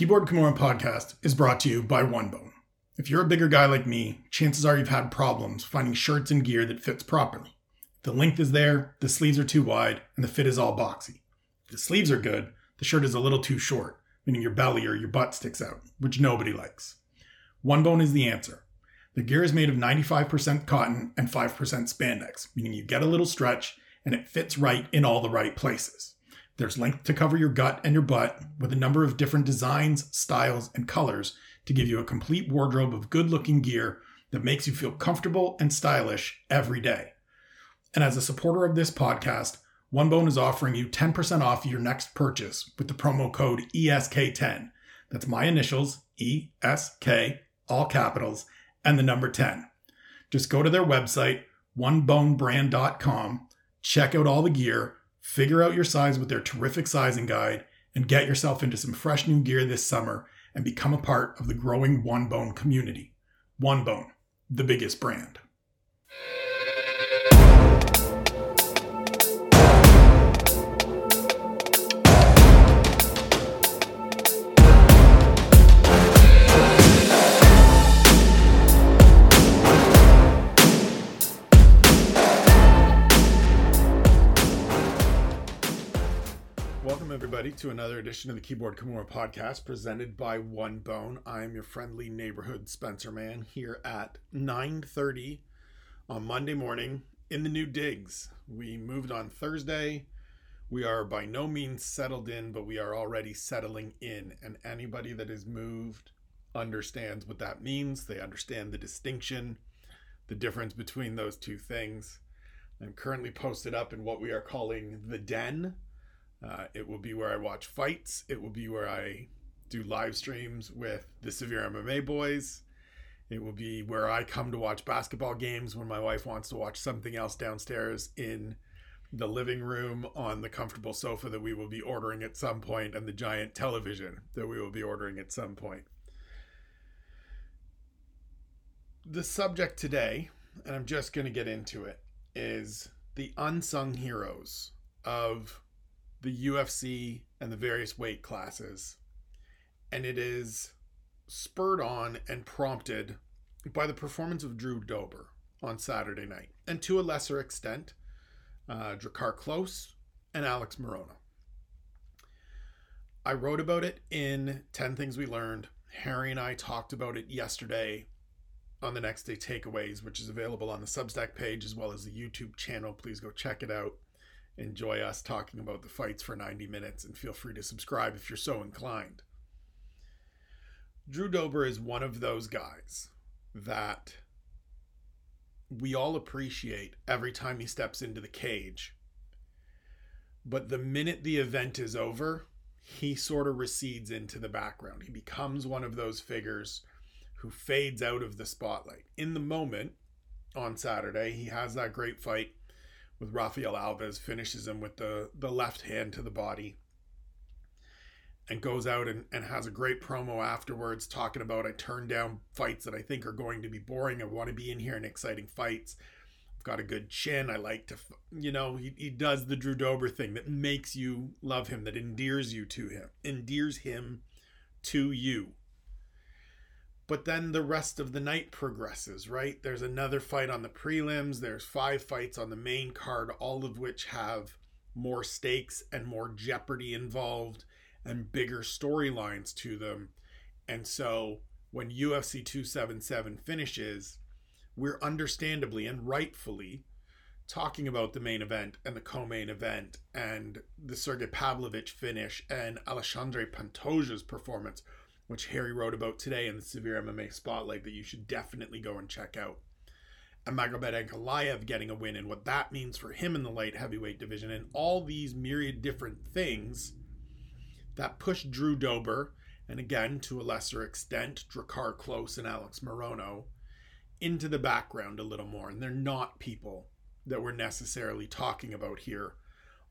Keyboard Kimura podcast is brought to you by OneBone. If you're a bigger guy like me, chances are you've had problems finding shirts and gear that fits properly. The length is there, the sleeves are too wide, and the fit is all boxy. If the sleeves are good, the shirt is a little too short, meaning your belly or your butt sticks out, which nobody likes. OneBone is the answer. The gear is made of 95% cotton and 5% spandex, meaning you get a little stretch and it fits right in all the right places. There's length to cover your gut and your butt with a number of different designs, styles, and colors to give you a complete wardrobe of good looking gear that makes you feel comfortable and stylish every day. And as a supporter of this podcast, OneBone is offering you 10% off your next purchase with the promo code ESK10. That's my initials, ESK, all capitals, and the number 10. Just go to their website, onebonebrand.com, check out all the gear, figure out your size with their terrific sizing guide, and get yourself into some fresh new gear this summer and become a part of the growing One Bone community. One Bone, the biggest brand. Everybody to another edition of the Keyboard Kimura podcast presented by One Bone. I am your friendly neighborhood Spencer man here at 9:30 on Monday morning in the new digs. We moved on Thursday. We are by no means settled in, but we are already settling in. And anybody that has moved understands what that means. They understand the distinction, the difference between those two things. I'm currently posted up in what we are calling the den uh, it will be where I watch fights. It will be where I do live streams with the Severe MMA boys. It will be where I come to watch basketball games when my wife wants to watch something else downstairs in the living room on the comfortable sofa that we will be ordering at some point and the giant television that we will be ordering at some point. The subject today, and I'm just going to get into it, is the unsung heroes of the UFC and the various weight classes. And it is spurred on and prompted by the performance of Drew Dober on Saturday night, and to a lesser extent, uh, Drakkar Klose and Alex Morono. I wrote about it in 10 Things We Learned. Harry and I talked about it yesterday on the Next Day Takeaways, which is available on the Substack page as well as the YouTube channel. Please go check it out enjoy us talking about the fights for 90 minutes and feel free to subscribe if you're so inclined. Drew Dober is one of those guys that we all appreciate every time he steps into the cage. But the minute the event is over, he sort of recedes into the background. He becomes one of those figures who fades out of the spotlight. In the moment on Saturday, he has that great fight with Rafael Alves, finishes him with the, the left hand to the body, and goes out and, and has a great promo afterwards talking about I turn down fights that I think are going to be boring. I want to be in here in exciting fights. I've got a good chin. I like to, you know, he, he does the Drew Dober thing that makes you love him, that endears you to him, endears him to you but then the rest of the night progresses, right? There's another fight on the prelims, there's five fights on the main card, all of which have more stakes and more jeopardy involved and bigger storylines to them. And so when UFC 277 finishes, we're understandably and rightfully talking about the main event and the co-main event and the Sergey Pavlovich finish and Alexandre Pantoja's performance which Harry wrote about today in the Severe MMA Spotlight that you should definitely go and check out. And Magomed Ankalaev getting a win and what that means for him in the light heavyweight division and all these myriad different things that push Drew Dober and again to a lesser extent Drakkar Klose and Alex Morono into the background a little more and they're not people that we're necessarily talking about here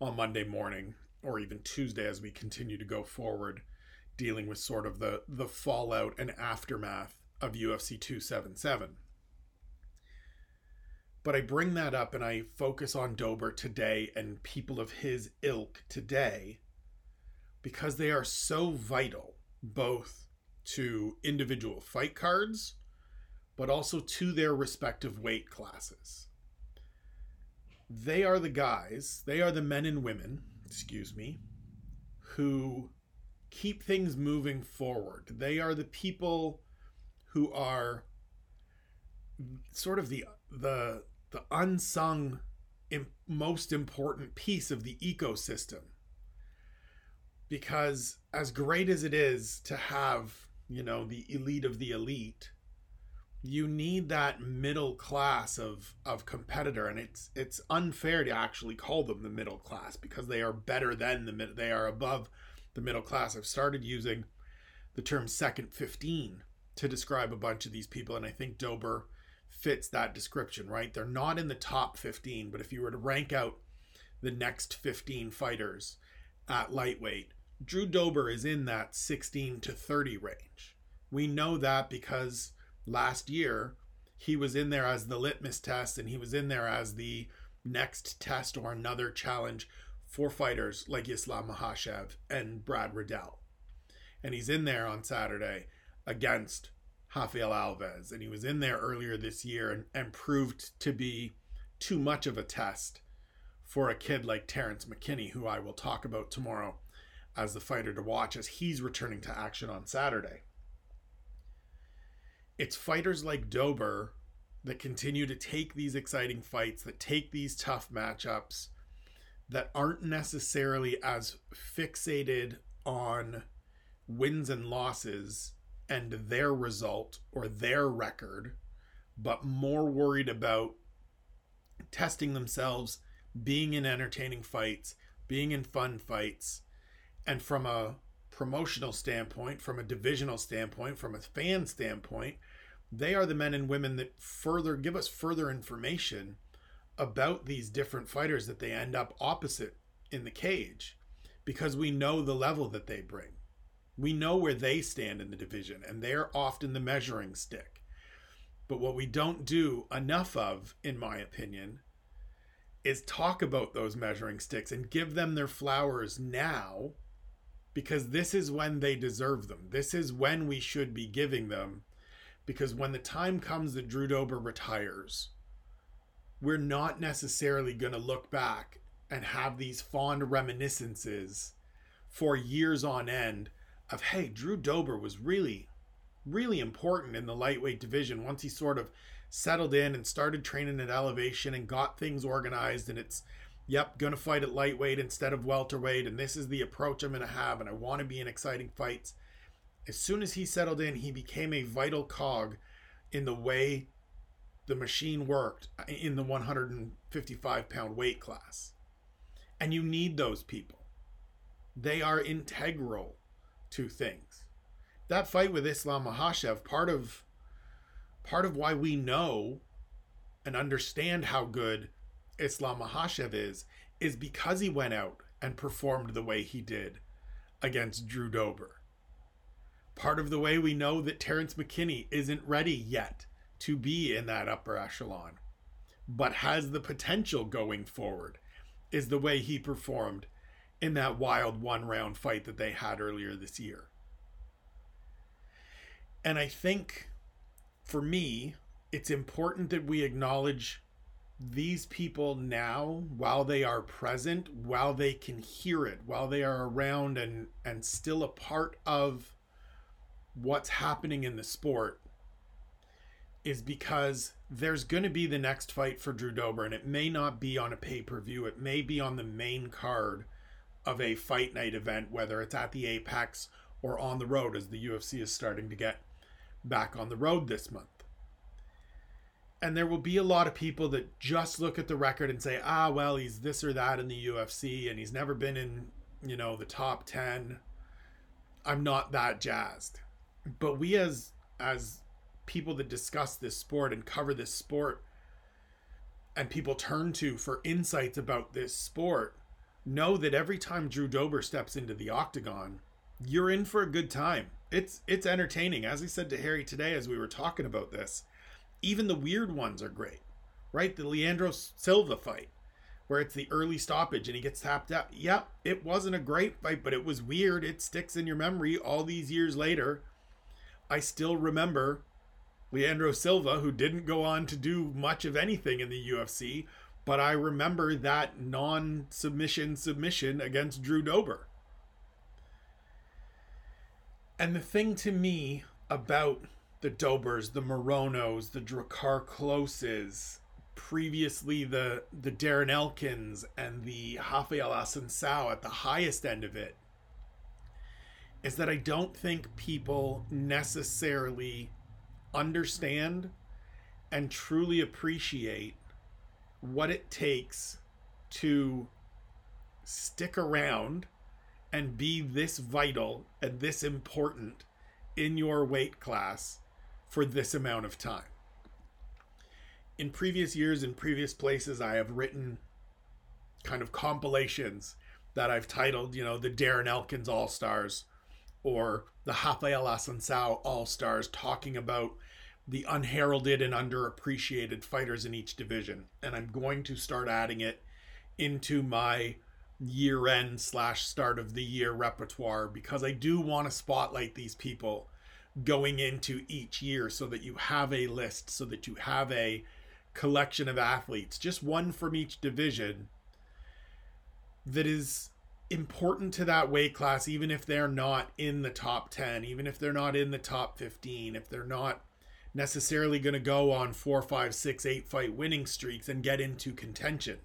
on Monday morning or even Tuesday as we continue to go forward dealing with sort of the the fallout and aftermath of UFC 277. But I bring that up and I focus on Dober today and people of his ilk today because they are so vital both to individual fight cards, but also to their respective weight classes. They are the guys, they are the men and women, excuse me, who keep things moving forward. They are the people who are sort of the the the unsung most important piece of the ecosystem because as great as it is to have you know the elite of the elite you need that middle class of of competitor and it's it's unfair to actually call them the middle class because they are better than the they are above the middle class. I've started using the term second 15 to describe a bunch of these people and i think dober fits that description right? They're not in the top 15 but if you were to rank out the next 15 fighters at lightweight drew dober is in that 16 to 30 range. We know that because last year, he was in there as the litmus test and he was in there as the next test or another challenge for fighters like Islam Makhachev and Brad Riddell. And he's in there on Saturday against Rafael Alves. And he was in there earlier this year and, and proved to be too much of a test for a kid like Terrence McKinney, who I will talk about tomorrow as the fighter to watch as he's returning to action on Saturday it's fighters like Dober that continue to take these exciting fights, that take these tough matchups, that aren't necessarily as fixated on wins and losses and their result or their record, but more worried about testing themselves, being in entertaining fights, being in fun fights, and from a promotional standpoint, from a divisional standpoint, from a fan standpoint, they are the men and women that further give us further information about these different fighters that they end up opposite in the cage because we know the level that they bring. We know where they stand in the division, and they're often the measuring stick. But what we don't do enough of, in my opinion, is talk about those measuring sticks and give them their flowers now because this is when they deserve them. This is when we should be giving them because when the time comes that Drew Dober retires, we're not necessarily going to look back and have these fond reminiscences for years on end of, hey, Drew Dober was really, really important in the lightweight division once he sort of settled in and started training at elevation and got things organized. And it's, yep, going to fight at lightweight instead of welterweight. And this is the approach I'm to have. And I want to be in exciting fights as soon as he settled in, he became a vital cog in the way the machine worked in the 155 pound weight class. And you need those people. They are integral to things. That fight with Islam Makhachev, part of part of why we know and understand how good Islam Makhachev is, is because he went out and performed the way he did against Drew Dober part of the way we know that Terrence McKinney isn't ready yet to be in that upper echelon, but has the potential going forward, is the way he performed in that wild one round fight that they had earlier this year. And I think for me, it's important that we acknowledge these people now while they are present, while they can hear it, while they are around and and still a part of what's happening in the sport is because there's going to be the next fight for Drew Dober, and it may not be on a pay per view. It may be on the main card of a fight night event, whether it's at the Apex or on the road, as the UFC is starting to get back on the road this month. And there will be a lot of people that just look at the record and say, ah, well, he's this or that in the UFC, and he's never been in, you know, the top 10. I'm not that jazzed but we as as people that discuss this sport and cover this sport and people turn to for insights about this sport know that every time Drew Dober steps into the octagon, you're in for a good time. It's it's entertaining. As I said to Harry today as we were talking about this, even the weird ones are great. Right? The Leandro Silva fight where it's the early stoppage and he gets tapped out. Yep, it wasn't a great fight, but it was weird. It sticks in your memory all these years later. I still remember Leandro Silva, who didn't go on to do much of anything in the UFC, but I remember that non submission submission against Drew Dober. And the thing to me about the Dobers, the Moronos, the Drakkar Kloses, previously the the Darren Elkins and the Rafael Assunção at the highest end of it, is that I don't think people necessarily understand and truly appreciate what it takes to stick around and be this vital and this important in your weight class for this amount of time. In previous years, in previous places, I have written kind of compilations that I've titled, you know, the Darren Elkins All Stars or the Rafael Assunção All Stars, talking about the unheralded and underappreciated fighters in each division. And I'm going to start adding it into my year end slash start of the year repertoire because I do want to spotlight these people going into each year so that you have a list, so that you have a collection of athletes, just one from each division that is important to that weight class, even if they're not in the top 10, even if they're not in the top 15, if they're not necessarily going to go on four, five, six, eight fight winning streaks and get into contention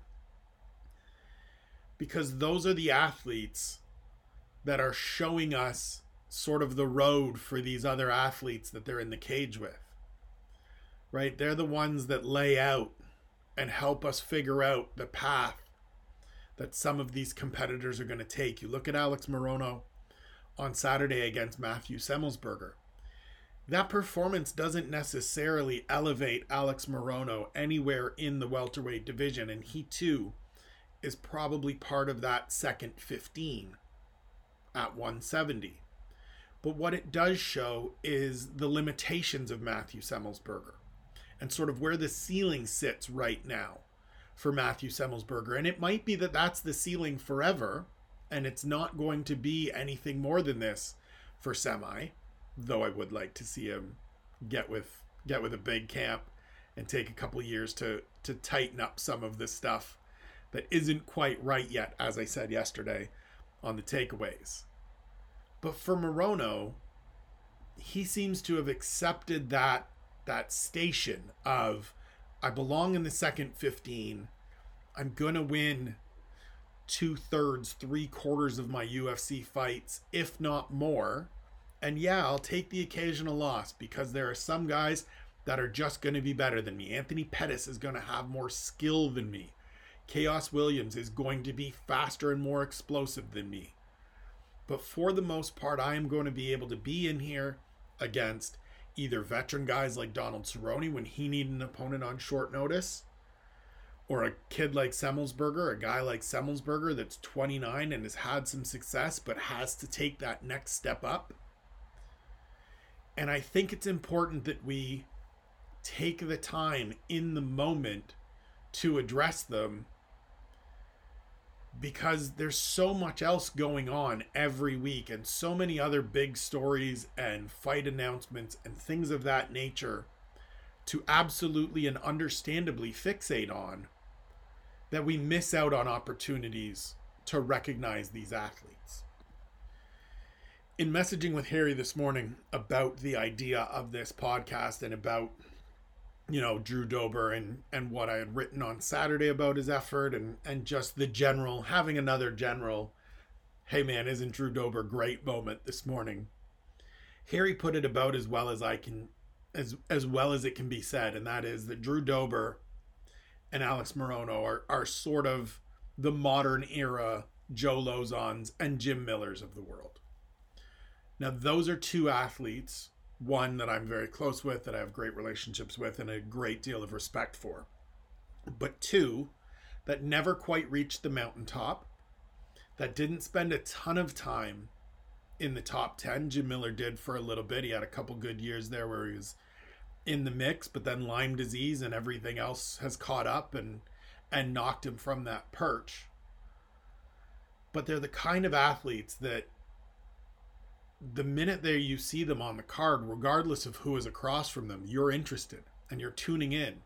because those are the athletes that are showing us sort of the road for these other athletes that they're in the cage with. Right? They're the ones that lay out and help us figure out the path that some of these competitors are going to take. You look at Alex Morono on Saturday against Matthew Semelsberger. That performance doesn't necessarily elevate Alex Morono anywhere in the welterweight division, and he too is probably part of that second 15 at 170. But what it does show is the limitations of Matthew Semelsberger and sort of where the ceiling sits right now for Matthew Semelsberger. And it might be that that's the ceiling forever and it's not going to be anything more than this for Semi, though I would like to see him get with get with a big camp and take a couple years to to tighten up some of the stuff that isn't quite right yet, as I said yesterday on the takeaways. But for Morono, he seems to have accepted that that station of I belong in the second 15. I'm gonna win two thirds, three quarters of my UFC fights, if not more. And yeah, I'll take the occasional loss because there are some guys that are just going to be better than me. Anthony Pettis is going to have more skill than me. Khaos Williams is going to be faster and more explosive than me. But for the most part, I am going to be able to be in here against either veteran guys like Donald Cerrone when he needed an opponent on short notice, or a kid like Semelsberger, a guy like Semelsberger that's 29 and has had some success but has to take that next step up. And I think it's important that we take the time in the moment to address them because there's so much else going on every week and so many other big stories and fight announcements and things of that nature to absolutely and understandably fixate on that we miss out on opportunities to recognize these athletes. In messaging with Harry this morning about the idea of this podcast and about you know Drew Dober and and what I had written on Saturday about his effort and and just the general having another general hey man isn't Drew Dober great? moment this morning. Harry put it about as well as I can as as well as it can be said and that is that Drew Dober and Alex Morono are are sort of the modern era Joe Lauzons and Jim Millers of the world. Now those are two athletes one that I'm very close with, that I have great relationships with, and a great deal of respect for. But two, that never quite reached the mountaintop, that didn't spend a ton of time in the top 10. Jim Miller did for a little bit. He had a couple good years there where he was in the mix, but then Lyme disease and everything else has caught up and and knocked him from that perch. But they're the kind of athletes that the minute there you see them on the card, regardless of who is across from them, you're interested and you're tuning in.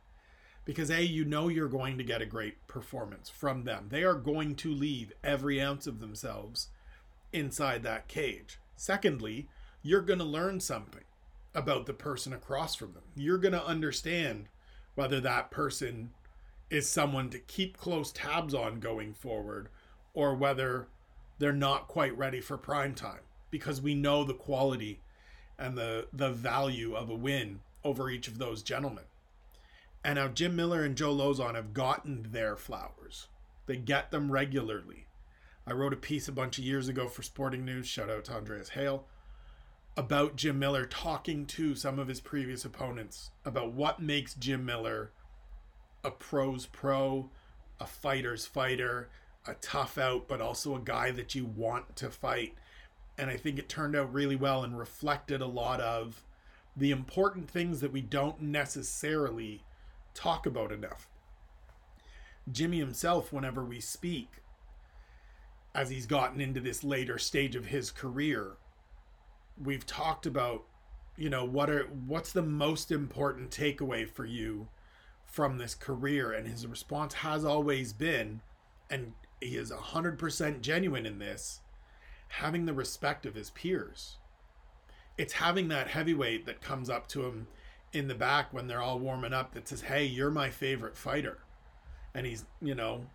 Because A, you know you're going to get a great performance from them. They are going to leave every ounce of themselves inside that cage. Secondly, you're going to learn something about the person across from them. You're going to understand whether that person is someone to keep close tabs on going forward or whether they're not quite ready for prime time because we know the quality and the the value of a win over each of those gentlemen. And now Jim Miller and Joe Lauzon have gotten their flowers. They get them regularly. I wrote a piece a bunch of years ago for Sporting News, shout out to Andreas Hale, about Jim Miller talking to some of his previous opponents about what makes Jim Miller a pro's pro, a fighter's fighter, a tough out, but also a guy that you want to fight and I think it turned out really well and reflected a lot of the important things that we don't necessarily talk about enough. Jimmy himself, whenever we speak, as he's gotten into this later stage of his career, we've talked about, you know, what are what's the most important takeaway for you from this career? And his response has always been, and he is hundred percent genuine in this having the respect of his peers. It's having that heavyweight that comes up to him in the back when they're all warming up that says, "Hey, you're my favorite fighter," and he's you know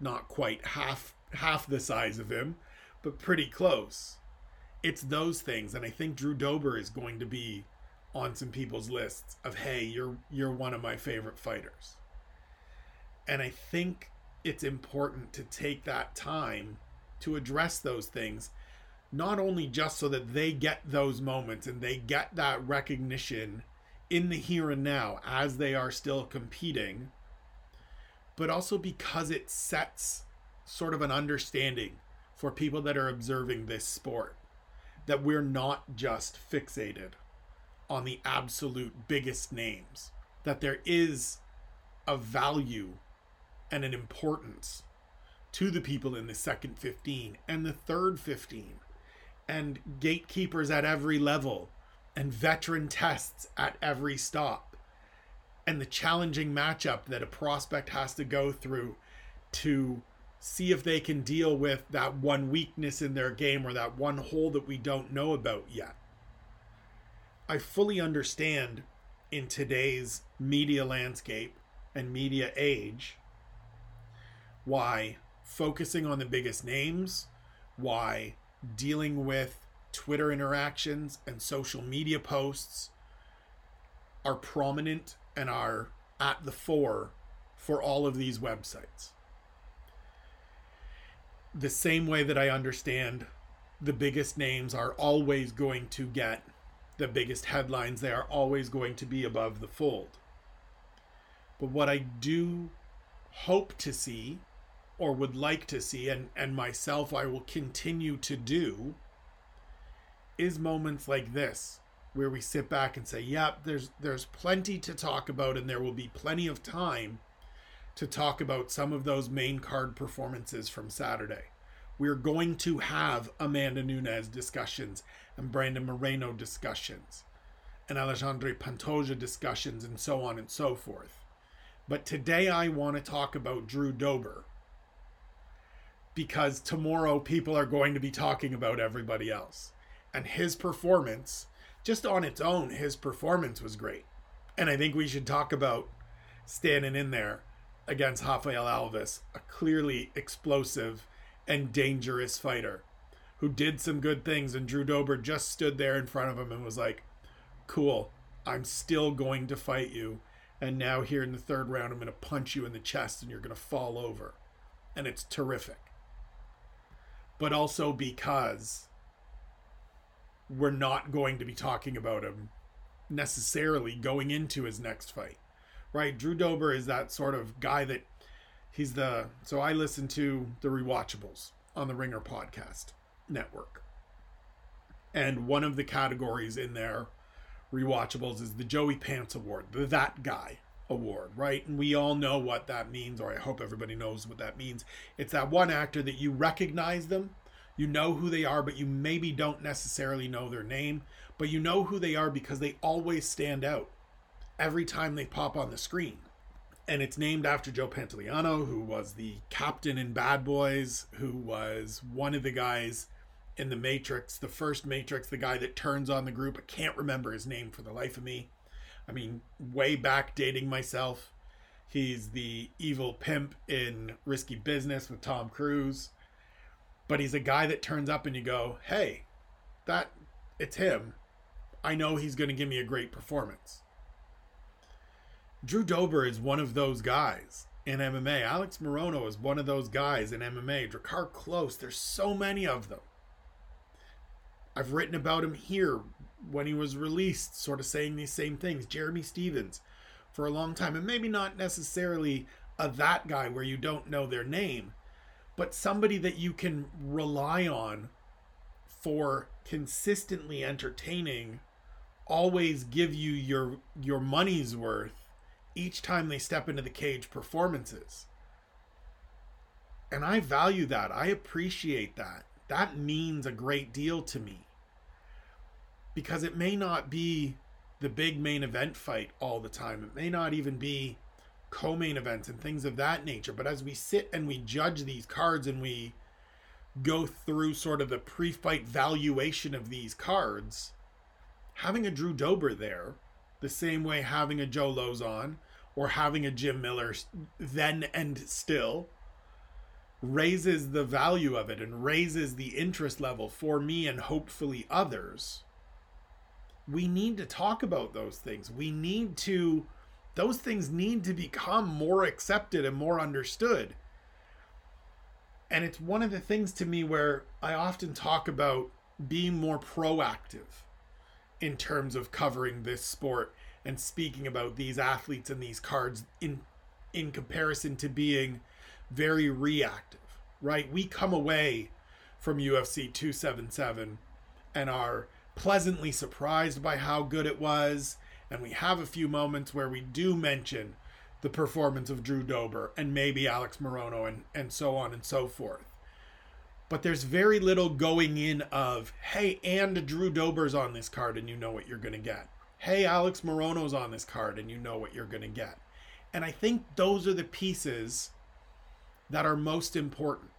not quite half half the size of him, but pretty close. It's those things, and I think Drew Dober is going to be on some people's lists of, "Hey, you're you're one of my favorite fighters," and I think it's important to take that time to address those things not only just so that they get those moments and they get that recognition in the here and now as they are still competing, but also because it sets sort of an understanding for people that are observing this sport that we're not just fixated on the absolute biggest names, that there is a value and an importance to the people in the second 15 and the third 15 and gatekeepers at every level and veteran tests at every stop and the challenging matchup that a prospect has to go through to see if they can deal with that one weakness in their game or that one hole that we don't know about yet. I fully understand in today's media landscape and media age why focusing on the biggest names, why dealing with Twitter interactions and social media posts are prominent and are at the fore for all of these websites. The same way that I understand the biggest names are always going to get the biggest headlines, they are always going to be above the fold. But what I do hope to see or would like to see and and myself I will continue to do is moments like this where we sit back and say, "Yep, there's there's plenty to talk about and there will be plenty of time to talk about some of those main card performances from Saturday." We're going to have Amanda Nunes discussions and Brandon Moreno discussions and Alexandre Pantoja discussions and so on and so forth. But today I want to talk about Drew Dober because tomorrow people are going to be talking about everybody else. And his performance, just on its own, his performance was great. And I think we should talk about standing in there against Rafael Alves, a clearly explosive and dangerous fighter who did some good things. And Drew Dober just stood there in front of him and was like, Cool, I'm still going to fight you. And now, here in the third round, I'm going to punch you in the chest and you're going to fall over. And it's terrific but also because we're not going to be talking about him necessarily going into his next fight. Right? Drew Dober is that sort of guy that he's the so I listen to the rewatchables on the Ringer podcast network. And one of the categories in there rewatchables is the Joey Pants Award, the that guy award, right? And we all know what that means, or I hope everybody knows what that means. It's that one actor that you recognize them, you know who they are, but you maybe don't necessarily know their name, but you know who they are because they always stand out every time they pop on the screen. And it's named after Joe Pantoliano, who was the captain in Bad Boys, who was one of the guys in the Matrix, the first Matrix, the guy that turns on the group. I can't remember his name for the life of me. I mean, way back dating myself. He's the evil pimp in Risky Business with Tom Cruise. But he's a guy that turns up and you go, hey, that it's him. I know he's going to give me a great performance. Drew Dober is one of those guys in MMA. Alex Morono is one of those guys in MMA. Drakkar Klose, there's so many of them. I've written about him here when he was released, sort of saying these same things. Jeremy Stephens for a long time, and maybe not necessarily a that guy where you don't know their name, but somebody that you can rely on for consistently entertaining, always give you your your money's worth each time they step into the cage performances. And I value that. I appreciate that. That means a great deal to me because it may not be the big main event fight all the time. It may not even be co-main events and things of that nature. But as we sit and we judge these cards and we go through sort of the pre-fight valuation of these cards, having a Drew Dober there, the same way having a Joe Lauzon or having a Jim Miller then and still raises the value of it and raises the interest level for me and hopefully others we need to talk about those things. We need to, those things need to become more accepted and more understood. And it's one of the things to me where I often talk about being more proactive in terms of covering this sport and speaking about these athletes and these cards in in comparison to being very reactive right we come away from UFC 277 and are pleasantly surprised by how good it was. And we have a few moments where we do mention the performance of Drew Dober and maybe Alex Morono and, and so on and so forth. But there's very little going in of, hey, and Drew Dober's on this card and you know what you're going to get. Hey, Alex Morono's on this card and you know what you're going to get. And I think those are the pieces that are most important.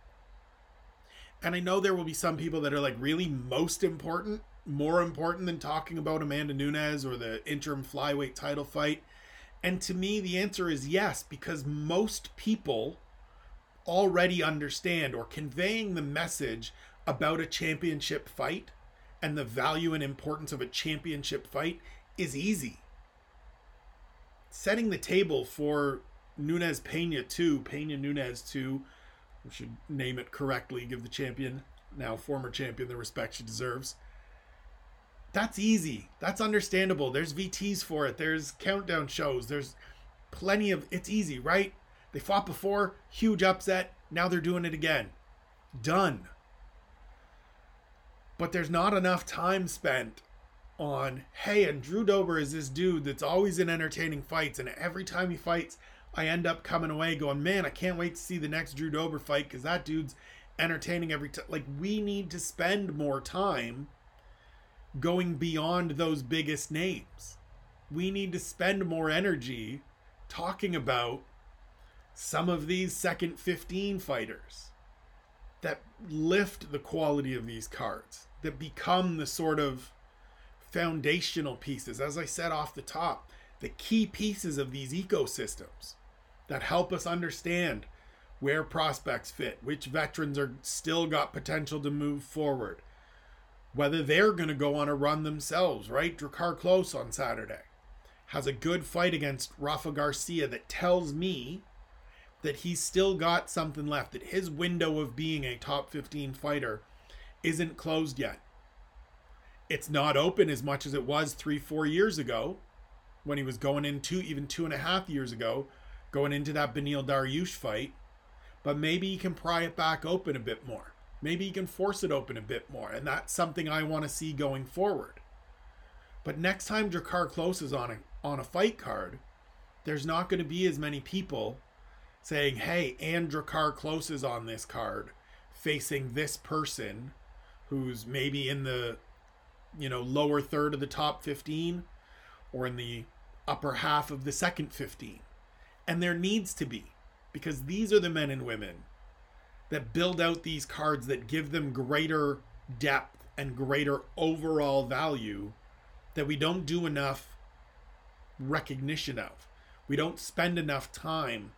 And I know there will be some people that are like, really most important? More important than talking about Amanda Nunes or the interim flyweight title fight? And to me, the answer is yes, because most people already understand or conveying the message about a championship fight and the value and importance of a championship fight is easy. Setting the table for Nunes Pena 2, Pena Nunes 2, we should name it correctly, give the champion, now former champion, the respect she deserves that's easy. That's understandable. There's VTs for it. There's countdown shows. There's plenty of it's easy, right? They fought before, huge upset. Now they're doing it again. Done. But there's not enough time spent on, hey, and Drew Dober is this dude that's always in entertaining fights. And every time he fights, I end up coming away going, man, I can't wait to see the next Drew Dober fight because that dude's entertaining every time. Like, we need to spend more time going beyond those biggest names. We need to spend more energy talking about some of these second 15 fighters that lift the quality of these cards, that become the sort of foundational pieces, as I said off the top, the key pieces of these ecosystems that help us understand where prospects fit, which veterans are still got potential to move forward, whether they're going to go on a run themselves, right? Drakkar Klose on Saturday has a good fight against Rafa Garcia that tells me that he's still got something left, that his window of being a top 15 fighter isn't closed yet. It's not open as much as it was three, four years ago when he was going into, even two and a half years ago, going into that Beneil Dariush fight. But maybe he can pry it back open a bit more. Maybe he can force it open a bit more, and that's something I want to see going forward. But next time Drakkar Klose is on a, on a fight card, there's not going to be as many people saying, hey, Andra Klose is on this card facing this person who's maybe in the you know lower third of the top 15 or in the upper half of the second 15 and there needs to be because these are the men and women that build out these cards that give them greater depth and greater overall value that we don't do enough recognition of. We don't spend enough time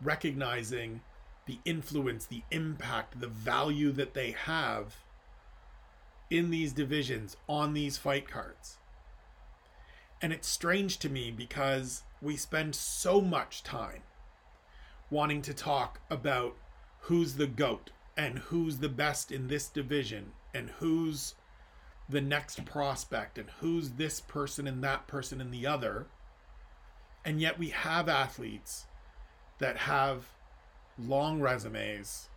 recognizing the influence, the impact, the value that they have in these divisions on these fight cards. And it's strange to me because we spend so much time wanting to talk about who's the GOAT and who's the best in this division and who's the next prospect and who's this person and that person and the other. And yet we have athletes that have long resumes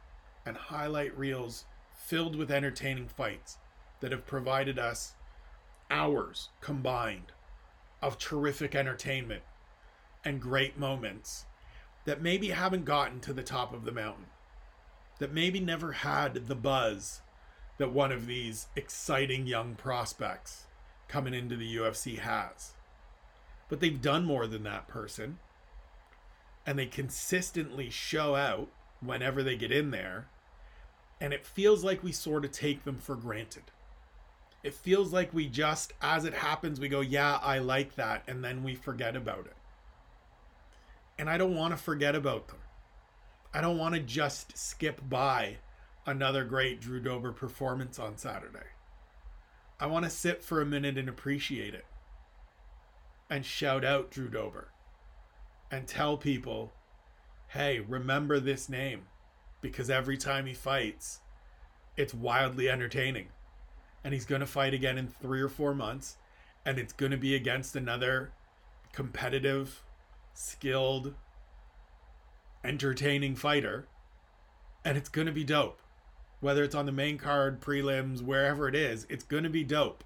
and highlight reels filled with entertaining fights that have provided us hours combined of terrific entertainment and great moments that maybe haven't gotten to the top of the mountain, that maybe never had the buzz that one of these exciting young prospects coming into the UFC has. But they've done more than that person, and they consistently show out whenever they get in there, and it feels like we sort of take them for granted. It feels like we just, as it happens, we go, yeah, I like that, and then we forget about it. And I don't want to forget about them. I don't want to just skip by another great Drew Dober performance on Saturday. I want to sit for a minute and appreciate it and shout out Drew Dober and tell people, hey, remember this name because every time he fights, it's wildly entertaining. And he's going to fight again in three or four months, and it's going to be against another competitive skilled, entertaining fighter, and it's going to be dope. Whether it's on the main card, prelims, wherever it is, it's going to be dope.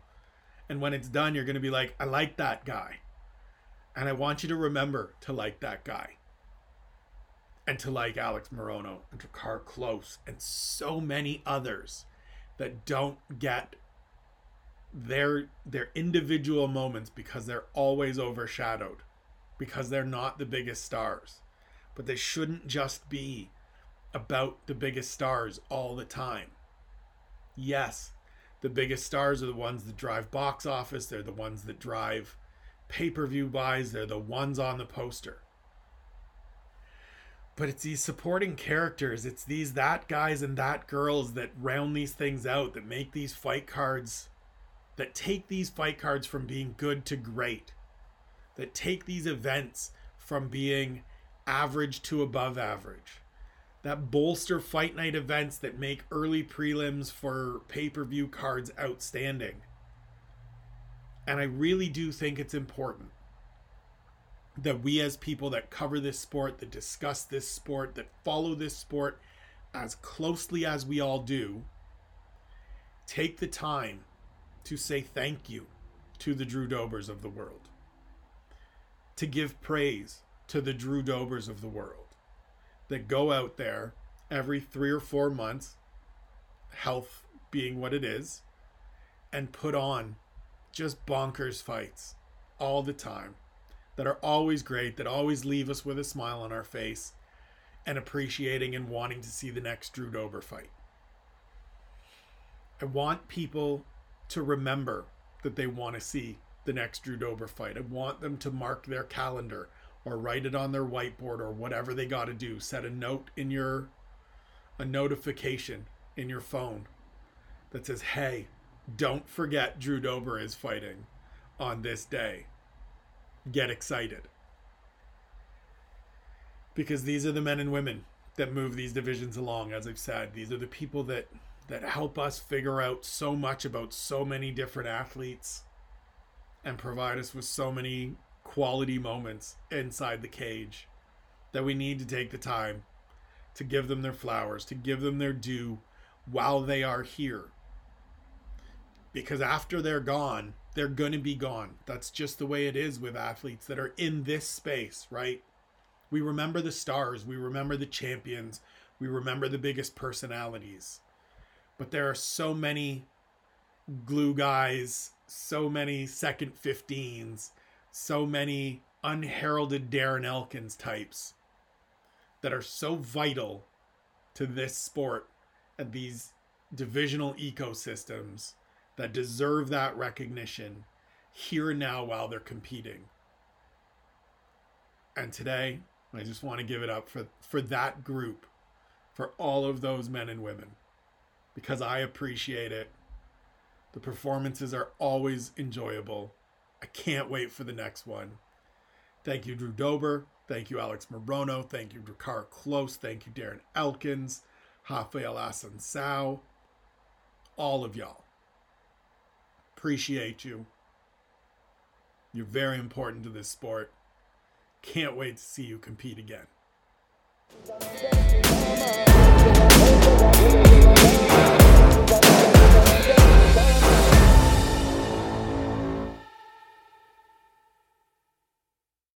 And when it's done, you're going to be like, I like that guy. And I want you to remember to like that guy. And to like Alex Morono and Drakkar Klose and so many others that don't get their their individual moments because they're always overshadowed because they're not the biggest stars. But they shouldn't just be about the biggest stars all the time. Yes, the biggest stars are the ones that drive box office, they're the ones that drive pay per view buys, they're the ones on the poster. But it's these supporting characters, it's these that guys and that girls that round these things out, that make these fight cards, that take these fight cards from being good to great that take these events from being average to above average. That bolster fight night events that make early prelims for pay per view cards outstanding. And I really do think it's important that we, as people that cover this sport, that discuss this sport, that follow this sport as closely as we all do, take the time to say thank you to the Drew Dobers of the world to give praise to the Drew Dobers of the world that go out there every three or four months, health being what it is, and put on just bonkers fights all the time that are always great, that always leave us with a smile on our face and appreciating and wanting to see the next Drew Dober fight. I want people to remember that they want to see the next Drew Dober fight. I want them to mark their calendar or write it on their whiteboard or whatever they got to do. Set a note in your a notification in your phone that says, "Hey, don't forget Drew Dober is fighting on this day. Get excited." Because these are the men and women that move these divisions along as I've said. These are the people that that help us figure out so much about so many different athletes and provide us with so many quality moments inside the cage that we need to take the time to give them their flowers, to give them their due while they are here. Because after they're gone, they're going to be gone. That's just the way it is with athletes that are in this space, right? We remember the stars, we remember the champions, we remember the biggest personalities. But there are so many glue guys, so many second 15s, so many unheralded Darren Elkins types that are so vital to this sport and these divisional ecosystems that deserve that recognition here and now while they're competing. And today, I just want to give it up for, for that group, for all of those men and women, because I appreciate it. The performances are always enjoyable. I can't wait for the next one. Thank you, Drew Dober. Thank you, Alex Morono. Thank you, Drakkar Klose. Thank you, Darren Elkins, Rafael Assunção, all of y'all. Appreciate you. You're very important to this sport. Can't wait to see you compete again.